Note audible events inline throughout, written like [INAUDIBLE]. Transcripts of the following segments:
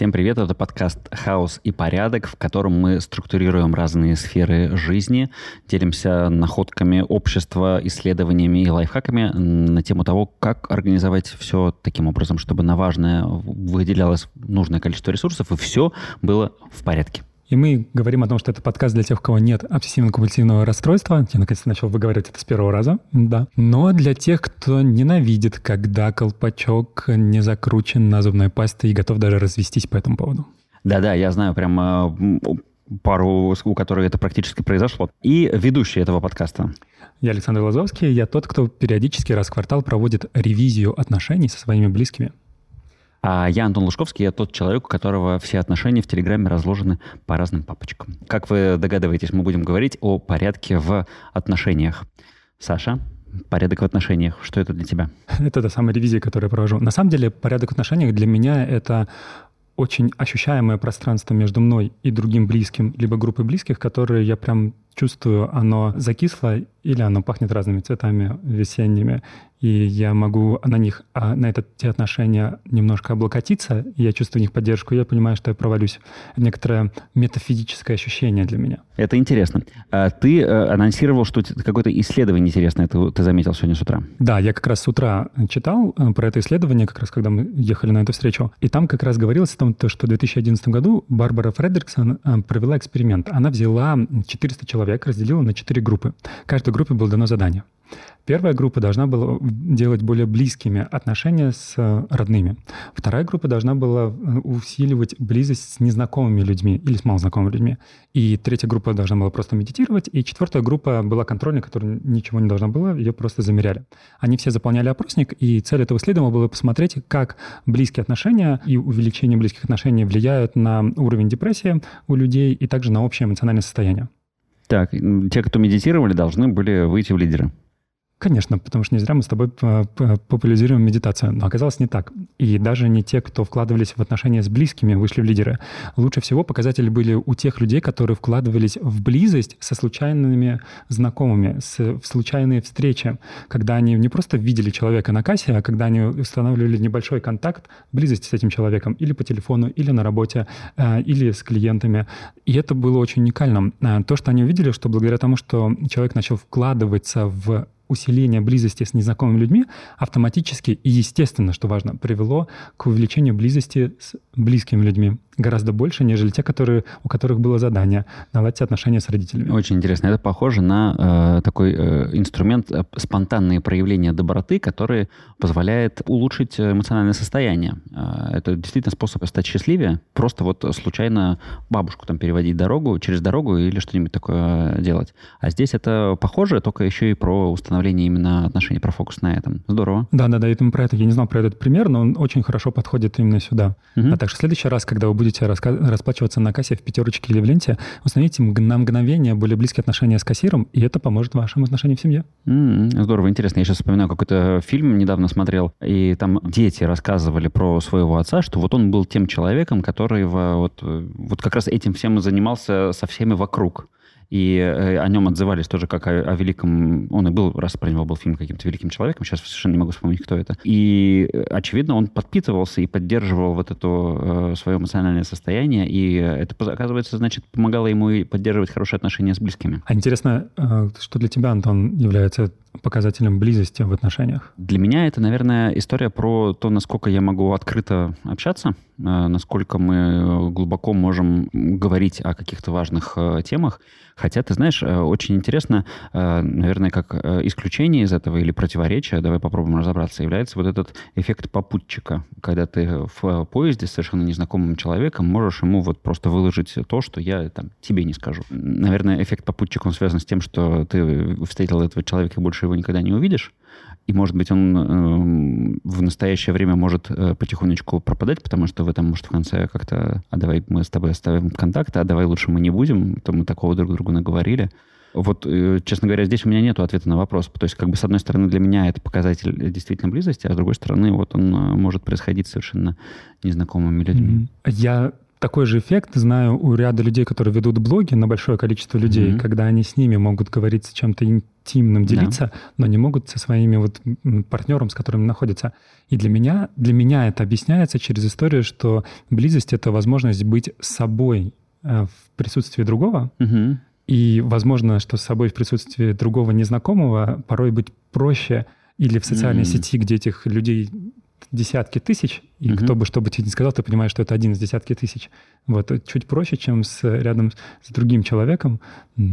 Всем привет, это подкаст «Хаос и порядок», в котором мы структурируем разные сферы жизни, делимся находками общества, исследованиями и лайфхаками на тему того, как организовать все таким образом, чтобы на важное выделялось нужное количество ресурсов и все было в порядке. И мы говорим о том, что это подкаст для тех, у кого нет обсессивно-компульсивного расстройства. Я, наконец-то, начал выговаривать это с первого раза, да. Но для тех, кто ненавидит, когда колпачок не закручен на зубной пасте и готов даже развестись по этому поводу. Да-да, я знаю прям пару, у которой это практически произошло. И ведущий этого подкаста. Я Александр Лазовский. Я тот, кто периодически раз в квартал проводит ревизию отношений со своими близкими. А я Антон Лужковский, я тот человек, у которого все отношения в Телеграме разложены по разным папочкам. Как вы догадываетесь, мы будем говорить о порядке в отношениях. Саша, порядок в отношениях, что это для тебя? Это та самая ревизия, которую я провожу. На самом деле, порядок в отношениях для меня — это очень ощущаемое пространство между мной и другим близким, либо группой близких, которые я прям чувствую, оно закисло или оно пахнет разными цветами весенними и я могу на них, а, на это, те отношения немножко облокотиться, и я чувствую в них поддержку, и я понимаю, что я провалюсь. Это некоторое метафизическое ощущение для меня. Это интересно. А ты э, анонсировал, что какое-то исследование интересное ты, ты заметил сегодня с утра. Да, я как раз с утра читал э, про это исследование, как раз когда мы ехали на эту встречу, и там как раз говорилось о том, что в 2011 году Барбара Фредериксон э, провела эксперимент. Она взяла 400 человек, разделила на 4 группы. Каждой группе было дано задание. Первая группа должна была делать более близкими отношения с э, родными. Вторая группа должна была э, усиливать близость с незнакомыми людьми или с малознакомыми людьми. И третья группа должна была просто медитировать. И четвертая группа была контрольной, которая ничего не должна была, ее просто замеряли. Они все заполняли опросник, и цель этого исследования была посмотреть, как близкие отношения и увеличение близких отношений влияют на уровень депрессии у людей и также на общее эмоциональное состояние. Так, те, кто медитировали, должны были выйти в лидеры. Конечно, потому что не зря мы с тобой популяризируем медитацию. Но оказалось не так. И даже не те, кто вкладывались в отношения с близкими, вышли в лидеры. Лучше всего показатели были у тех людей, которые вкладывались в близость со случайными знакомыми, с, в случайные встречи, когда они не просто видели человека на кассе, а когда они устанавливали небольшой контакт близости с этим человеком или по телефону, или на работе, э, или с клиентами. И это было очень уникальным. Э, то, что они увидели, что благодаря тому, что человек начал вкладываться в усиление близости с незнакомыми людьми автоматически и естественно, что важно, привело к увеличению близости с близкими людьми гораздо больше, нежели те, которые, у которых было задание наладить отношения с родителями. Очень интересно. Это похоже на э, такой э, инструмент э, спонтанные проявления доброты, который позволяет улучшить эмоциональное состояние. Э, это действительно способ стать счастливее. Просто вот случайно бабушку там переводить дорогу, через дорогу или что-нибудь такое делать. А здесь это похоже, только еще и про установление именно отношений, про фокус на этом. Здорово. Да-да-да, я про это. Я не знал про этот пример, но он очень хорошо подходит именно сюда. Угу. А так что в следующий раз, когда вы будете будете расплачиваться на кассе в пятерочке или в ленте, установите на мгновение более близкие отношения с кассиром, и это поможет вашим отношениям в семье. Mm-hmm. Здорово, интересно. Я сейчас вспоминаю какой-то фильм недавно смотрел, и там дети рассказывали про своего отца, что вот он был тем человеком, который вот, вот как раз этим всем занимался со всеми вокруг и э, о нем отзывались тоже как о, о великом... Он и был, раз про него был фильм каким-то великим человеком, сейчас совершенно не могу вспомнить, кто это. И, э, очевидно, он подпитывался и поддерживал вот это э, свое эмоциональное состояние, и это, оказывается, значит, помогало ему и поддерживать хорошие отношения с близкими. А интересно, что для тебя, Антон, является показателем близости в отношениях? Для меня это, наверное, история про то, насколько я могу открыто общаться, насколько мы глубоко можем говорить о каких-то важных темах. Хотя, ты знаешь, э, очень интересно, э, наверное, как э, исключение из этого или противоречие, давай попробуем разобраться, является вот этот эффект попутчика, когда ты в поезде с совершенно незнакомым человеком можешь ему вот просто выложить то, что я там тебе не скажу. Наверное, эффект попутчика, он связан с тем, что ты встретил этого человека и больше его никогда не увидишь, и, может быть, он э, в настоящее время может э, потихонечку пропадать, потому что вы там, может, в конце как-то, а давай мы с тобой оставим контакт, а давай лучше мы не будем, то мы такого друг другу наговорили. Вот, э, честно говоря, здесь у меня нет ответа на вопрос. То есть, как бы, с одной стороны, для меня это показатель действительно близости, а с другой стороны, вот он э, может происходить совершенно незнакомыми людьми. Я такой же эффект знаю у ряда людей, которые ведут блоги на большое количество людей, mm-hmm. когда они с ними могут говорить с чем-то интимным, делиться, да. но не могут со своими вот партнером, с которым находятся. И для меня, для меня это объясняется через историю, что близость — это возможность быть собой э, в присутствии другого, mm-hmm. и возможно, что с собой в присутствии другого незнакомого порой быть проще или в социальной mm-hmm. сети, где этих людей десятки тысяч, и угу. кто бы что бы тебе ни сказал, ты понимаешь, что это один из десятки тысяч. Вот, чуть проще, чем с, рядом с другим человеком,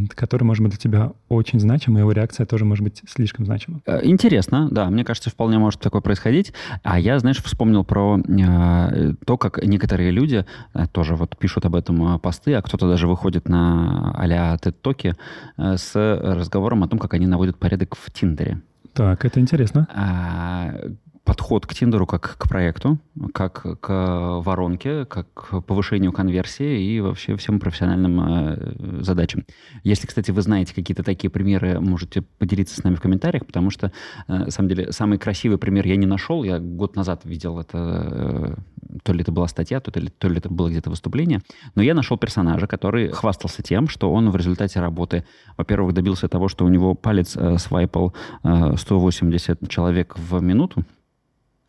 который может быть для тебя очень значим, и его реакция тоже может быть слишком значима. Э, интересно, да, мне кажется, вполне может такое происходить. А я, знаешь, вспомнил про э, то, как некоторые люди э, тоже вот пишут об этом э, посты, а кто-то даже выходит на а-ля TED-токи э, с разговором о том, как они наводят порядок в Тиндере. Так, это интересно. А, подход к Тиндеру как к проекту, как к воронке, как к повышению конверсии и вообще всем профессиональным э, задачам. Если, кстати, вы знаете какие-то такие примеры, можете поделиться с нами в комментариях, потому что, э, на самом деле, самый красивый пример я не нашел. Я год назад видел это, э, то ли это была статья, то ли, то ли это было где-то выступление, но я нашел персонажа, который хвастался тем, что он в результате работы, во-первых, добился того, что у него палец свайпал э, 180 человек в минуту,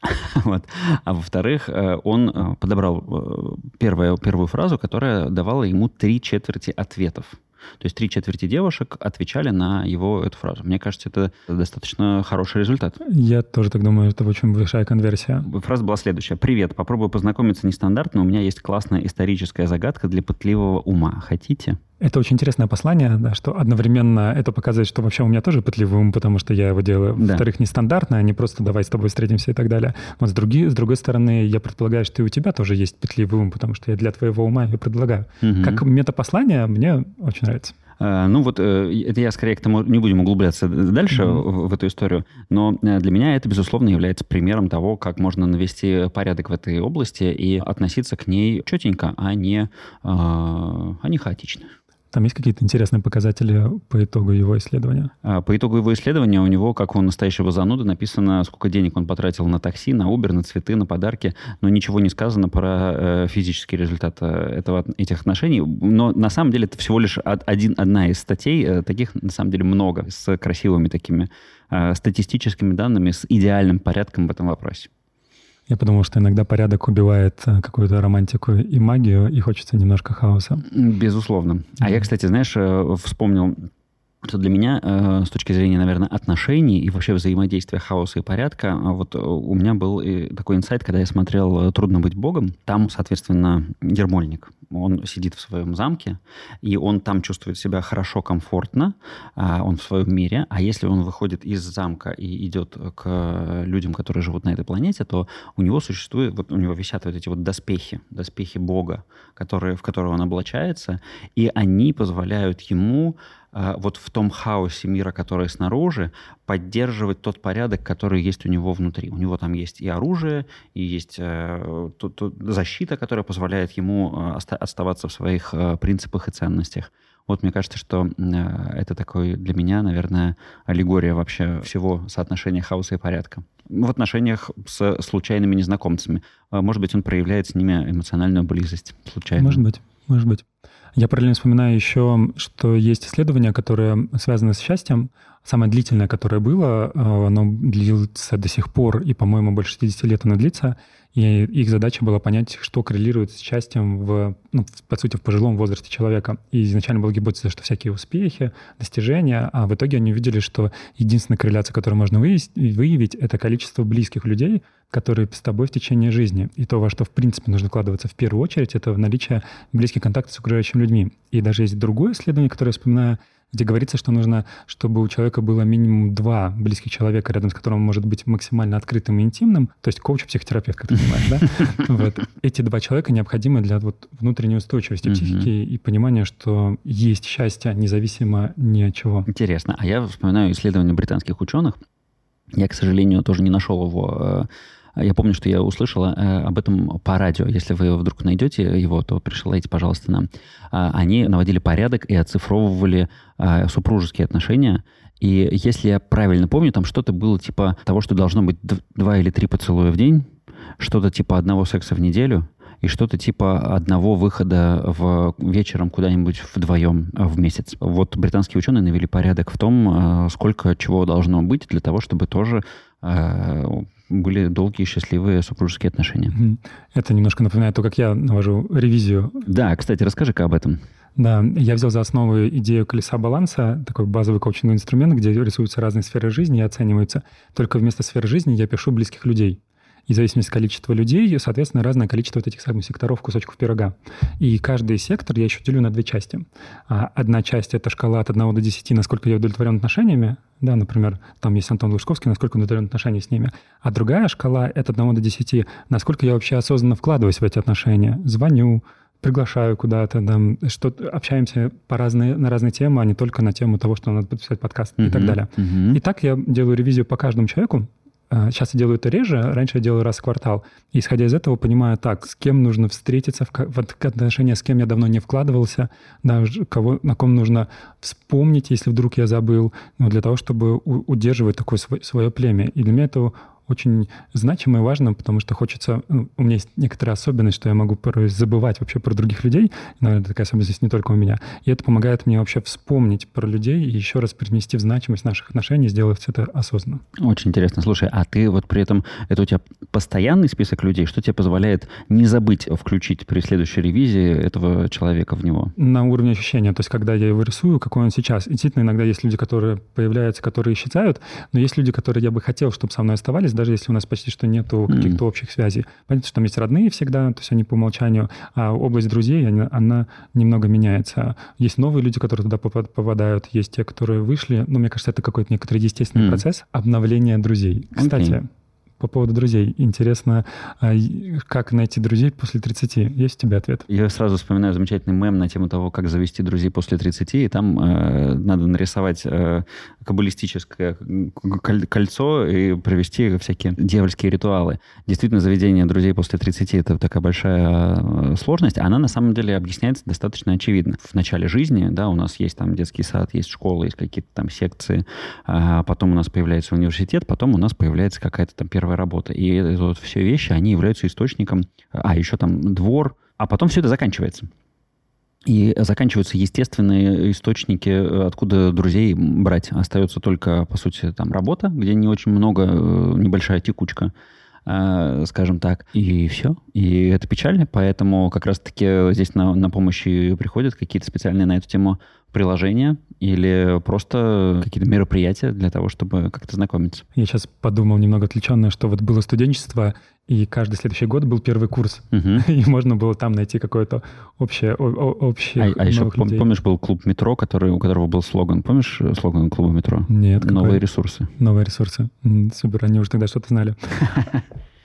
[LAUGHS] вот. А во-вторых, э, он э, подобрал э, первую, первую фразу, которая давала ему три четверти ответов. То есть три четверти девушек отвечали на его эту фразу. Мне кажется, это достаточно хороший результат. Я тоже так думаю, это очень большая конверсия. Фраза была следующая. «Привет, попробую познакомиться нестандартно. У меня есть классная историческая загадка для пытливого ума. Хотите?» Это очень интересное послание, да, что одновременно это показывает, что вообще у меня тоже пытливый ум, потому что я его делаю. Да. Во-вторых, нестандартно, а не просто давай с тобой встретимся и так далее. Вот с, други, с другой стороны, я предполагаю, что и у тебя тоже есть пытливый ум, потому что я для твоего ума ее предлагаю. Угу. Как метапослание мне очень нравится. А, ну вот э, это я скорее к тому не будем углубляться дальше mm-hmm. в, эту историю, но э, для меня это безусловно является примером того, как можно навести порядок в этой области и относиться к ней четенько, а не, а, а не хаотично. Там есть какие-то интересные показатели по итогу его исследования? А, по итогу его исследования у него, как у настоящего зануда, написано, сколько денег он потратил на такси, на Uber, на цветы, на подарки, но ничего не сказано про э, физический результат э, этого, этих отношений. Но на самом деле это всего лишь один, одна из статей, э, таких на самом деле много, с красивыми такими статистическими данными, с идеальным порядком в этом вопросе. Я подумал, что иногда порядок убивает э, какую-то романтику и магию, и хочется немножко хаоса. Безусловно. А я, кстати, знаешь, э, вспомнил что для меня, э, с точки зрения, наверное, отношений и вообще взаимодействия хаоса и порядка, вот у меня был такой инсайт, когда я смотрел «Трудно быть богом». Там, соответственно, Ермольник он сидит в своем замке, и он там чувствует себя хорошо, комфортно, а, он в своем мире. А если он выходит из замка и идет к людям, которые живут на этой планете, то у него существует, вот у него висят вот эти вот доспехи, доспехи Бога, которые, в которые он облачается, и они позволяют ему вот в том хаосе мира, который снаружи, поддерживать тот порядок, который есть у него внутри. У него там есть и оружие, и есть э, тут, тут защита, которая позволяет ему э, оставаться в своих э, принципах и ценностях. Вот мне кажется, что э, это такой для меня, наверное, аллегория вообще всего соотношения хаоса и порядка. В отношениях с случайными незнакомцами. Э, может быть, он проявляет с ними эмоциональную близость случайно. Может быть, может быть. Я параллельно вспоминаю еще, что есть исследования, которые связаны с счастьем. Самое длительное, которое было, э, оно длится до сих пор, и, по-моему, больше 60 лет оно длится. И их задача была понять, что коррелирует с счастьем в, ну, по сути, в пожилом возрасте человека. И изначально была гипотеза, что всякие успехи, достижения, а в итоге они увидели, что единственная корреляция, которую можно выявить, это количество близких людей, которые с тобой в течение жизни. И то, во что, в принципе, нужно вкладываться в первую очередь, это в наличие близких контактов с окружающими людьми. И даже есть другое исследование, которое я вспоминаю, где говорится, что нужно, чтобы у человека было минимум два близких человека, рядом с которым он может быть максимально открытым и интимным, то есть коуч-психотерапевт, как ты понимаешь, да? [LAUGHS] Вот. Эти два человека необходимы для вот внутренней устойчивости психики и понимания, что есть счастье независимо ни от чего. Интересно. А я вспоминаю исследования британских ученых. Я, к сожалению, тоже не нашел его э, я помню, что я услышала э, об этом по радио. Если вы вдруг найдете его, то присылайте, пожалуйста, нам. А, они наводили порядок и оцифровывали а, супружеские отношения. И если я правильно помню, там что-то было типа того, что должно быть два или три поцелуя в день, что-то типа одного секса в неделю, и что-то типа одного выхода в вечером куда-нибудь вдвоем в месяц. Вот британские ученые навели порядок в том, э, сколько чего должно быть для того, чтобы тоже э, были долгие счастливые супружеские отношения. Это немножко напоминает то, как я навожу ревизию. Да, кстати, расскажи-ка об этом. Да, я взял за основу идею колеса баланса, такой базовый коучинговый инструмент, где рисуются разные сферы жизни и оцениваются. Только вместо сферы жизни я пишу близких людей. И в зависимости от количества людей, соответственно, разное количество вот этих самых секторов, кусочков пирога. И каждый сектор я еще делю на две части. А одна часть — это шкала от 1 до 10, насколько я удовлетворен отношениями. Да, например, там есть Антон Лужковский, насколько он удовлетворен отношениями с ними. А другая шкала — это от 1 до 10, насколько я вообще осознанно вкладываюсь в эти отношения. Звоню, приглашаю куда-то, там, что общаемся по разные, на разные темы, а не только на тему того, что надо подписать подкаст uh-huh, и так далее. Uh-huh. И так я делаю ревизию по каждому человеку, Сейчас а, я делаю это реже, раньше я делаю раз в квартал. Исходя из этого, понимаю так, с кем нужно встретиться, в, отношения с кем я давно не вкладывался, да, кого, на ком нужно вспомнить, если вдруг я забыл, ну, для того, чтобы удерживать такое свое, свое племя. И для меня это очень значимо и важно, потому что хочется... Ну, у меня есть некоторая особенность, что я могу порой забывать вообще про других людей. Наверное, такая особенность есть не только у меня. И это помогает мне вообще вспомнить про людей и еще раз перенести в значимость наших отношений, сделать это осознанно. Очень интересно. Слушай, а ты вот при этом... Это у тебя постоянный список людей? Что тебе позволяет не забыть включить при следующей ревизии этого человека в него? На уровне ощущения. То есть, когда я его рисую, какой он сейчас. И действительно, иногда есть люди, которые появляются, которые исчезают, но есть люди, которые я бы хотел, чтобы со мной оставались, даже если у нас почти что нету каких-то mm. общих связей. Понятно, что там есть родные всегда, то есть они по умолчанию, а область друзей, она, она немного меняется. Есть новые люди, которые туда попадают, есть те, которые вышли. Ну, мне кажется, это какой-то некоторый естественный mm. процесс обновления друзей. Кстати, okay по поводу друзей. Интересно, а, как найти друзей после 30? Есть у тебя ответ? Я сразу вспоминаю замечательный мем на тему того, как завести друзей после 30, и там э, надо нарисовать э, каббалистическое кольцо и провести всякие дьявольские ритуалы. Действительно, заведение друзей после 30 — это такая большая э, сложность. Она на самом деле объясняется достаточно очевидно. В начале жизни, да, у нас есть там детский сад, есть школа, есть какие-то там секции, а потом у нас появляется университет, потом у нас появляется какая-то там первая работа. И это вот все вещи, они являются источником, а еще там двор, а потом все это заканчивается. И заканчиваются естественные источники, откуда друзей брать. Остается только, по сути, там работа, где не очень много, э, небольшая текучка, э, скажем так. И все. И это печально, поэтому как раз-таки здесь на, на помощь приходят какие-то специальные на эту тему приложения или просто какие-то мероприятия для того, чтобы как-то знакомиться? Я сейчас подумал немного отвлеченно, что вот было студенчество, и каждый следующий год был первый курс. Угу. [LAUGHS] И можно было там найти какое-то общее, общее А, а еще пом- помнишь, был клуб метро, который, у которого был слоган. Помнишь э, слоган клуба метро? Нет. Новые какой? ресурсы. Новые ресурсы. Супер, они уже тогда что-то знали. [LAUGHS]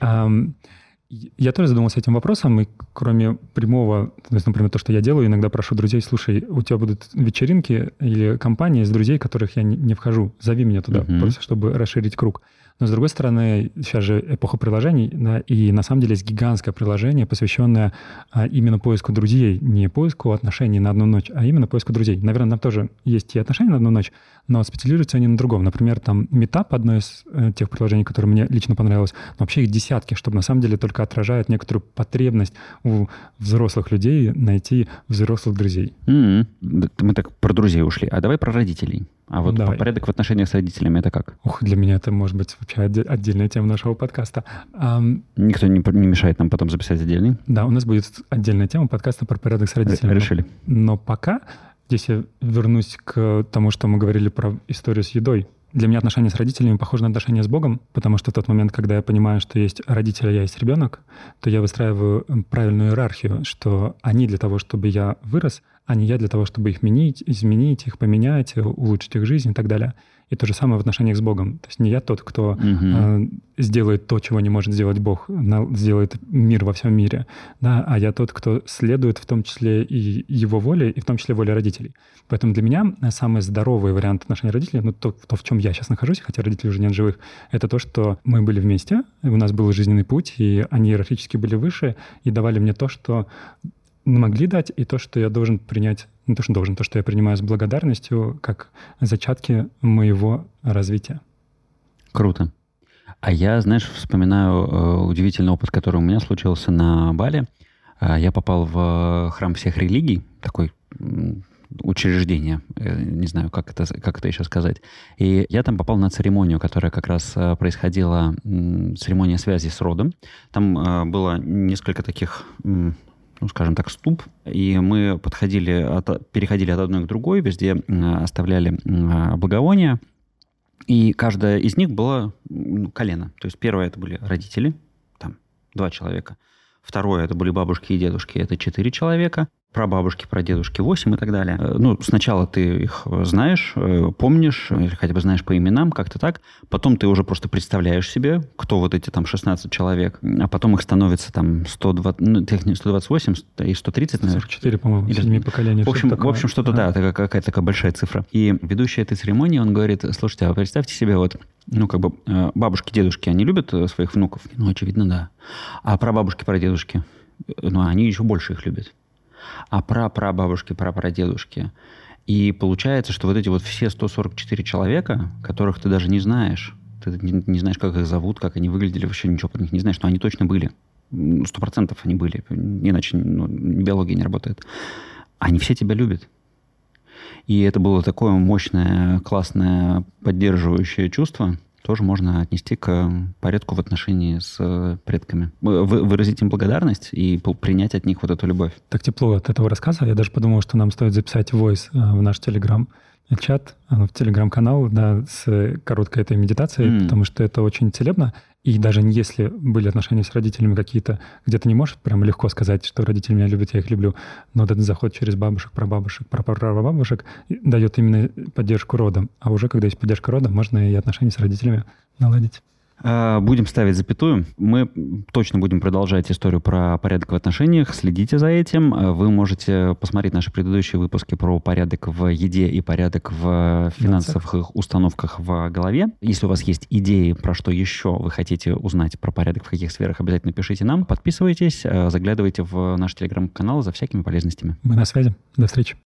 Я тоже задумался этим вопросом, и кроме прямого, то есть, например, то, что я делаю, иногда прошу друзей, слушай, у тебя будут вечеринки или компании из друзей, которых я не, не вхожу, зови меня туда, uh-huh. просто чтобы расширить круг. Но, с другой стороны, сейчас же эпоха приложений, да, и на самом деле есть гигантское приложение, посвященное а, именно поиску друзей, не поиску отношений на одну ночь, а именно поиску друзей. Наверное, там тоже есть и отношения на одну ночь, но специализируются они на другом. Например, там Meetup, одно из э, тех приложений, которое мне лично понравилось, но вообще их десятки, чтобы на самом деле только отражает некоторую потребность у взрослых людей найти взрослых друзей. Mm-hmm. Мы так про друзей ушли, а давай про родителей. А вот Давай. порядок в отношениях с родителями это как? Ух, для меня это может быть вообще отдельная тема нашего подкаста. Um, Никто не, не мешает нам потом записать отдельный? Да, у нас будет отдельная тема подкаста про порядок с родителями. Решили. Но пока здесь я вернусь к тому, что мы говорили про историю с едой. Для меня отношения с родителями похожи на отношения с Богом, потому что в тот момент, когда я понимаю, что есть родители, а я есть ребенок, то я выстраиваю правильную иерархию, что они для того, чтобы я вырос — а не я для того, чтобы их менить, изменить их, поменять, улучшить их жизнь и так далее. И то же самое в отношениях с Богом. То есть не я тот, кто угу. э, сделает то, чего не может сделать Бог, на, сделает мир во всем мире, да, а я тот, кто следует в том числе и его воле, и в том числе воле родителей. Поэтому для меня самый здоровый вариант отношений родителей, ну то, то, в чем я сейчас нахожусь, хотя родителей уже нет живых, это то, что мы были вместе, у нас был жизненный путь, и они иерархически были выше, и давали мне то, что могли дать, и то, что я должен принять, не то, что должен, то, что я принимаю с благодарностью, как зачатки моего развития. Круто. А я, знаешь, вспоминаю э, удивительный опыт, который у меня случился на Бали. Я попал в храм всех религий, такой учреждение, э, не знаю, как это, как это еще сказать. И я там попал на церемонию, которая как раз э, происходила, церемония связи с родом. Там э, было несколько таких ну, скажем так, ступ, и мы подходили, от, переходили от одной к другой, везде оставляли благовония, и каждая из них была ну, колено. То есть первое это были родители, там два человека. Второе это были бабушки и дедушки, это четыре человека про бабушки, про дедушки 8 и так далее. Э, ну, сначала ты их знаешь, э, помнишь, или хотя бы знаешь по именам, как-то так. Потом ты уже просто представляешь себе, кто вот эти там 16 человек, а потом их становится там 120, ну, 128 и 130, наверное. 44, по-моему, или... седьми поколений. В общем, в общем что-то, да, это какая-то такая большая цифра. И ведущий этой церемонии, он говорит, слушайте, а представьте себе вот ну, как бы э, бабушки, дедушки, они любят своих внуков? Ну, очевидно, да. А про бабушки, про дедушки? Ну, они еще больше их любят а прапрабабушки, прапрадедушки. И получается, что вот эти вот все 144 человека, которых ты даже не знаешь, ты не, не знаешь, как их зовут, как они выглядели, вообще ничего про них не знаешь, но они точно были. Сто процентов они были, иначе ну, биология не работает. Они все тебя любят. И это было такое мощное, классное, поддерживающее чувство, тоже можно отнести к порядку в отношении с э, предками. Выразить им благодарность и принять от них вот эту любовь. Так тепло от этого рассказа. Я даже подумал, что нам стоит записать voice э, в наш Телеграм чат, э, в Телеграм-канал, да, с короткой этой медитацией, mm. потому что это очень целебно. И даже если были отношения с родителями какие-то, где то не можешь прям легко сказать, что родители меня любят, я их люблю, но этот заход через бабушек, прабабушек, прапрабабушек дает именно поддержку рода. А уже когда есть поддержка рода, можно и отношения с родителями наладить. А, будем ставить запятую. Мы точно будем продолжать историю про порядок в отношениях. Следите за этим. А, вы можете посмотреть наши предыдущие выпуски про порядок в еде и порядок в финансовых установках в голове. Если у вас есть идеи, про что еще вы хотите узнать про порядок в каких сферах, обязательно пишите нам. Подписывайтесь, а, заглядывайте в наш телеграм-канал за всякими полезностями. Мы на связи. До встречи.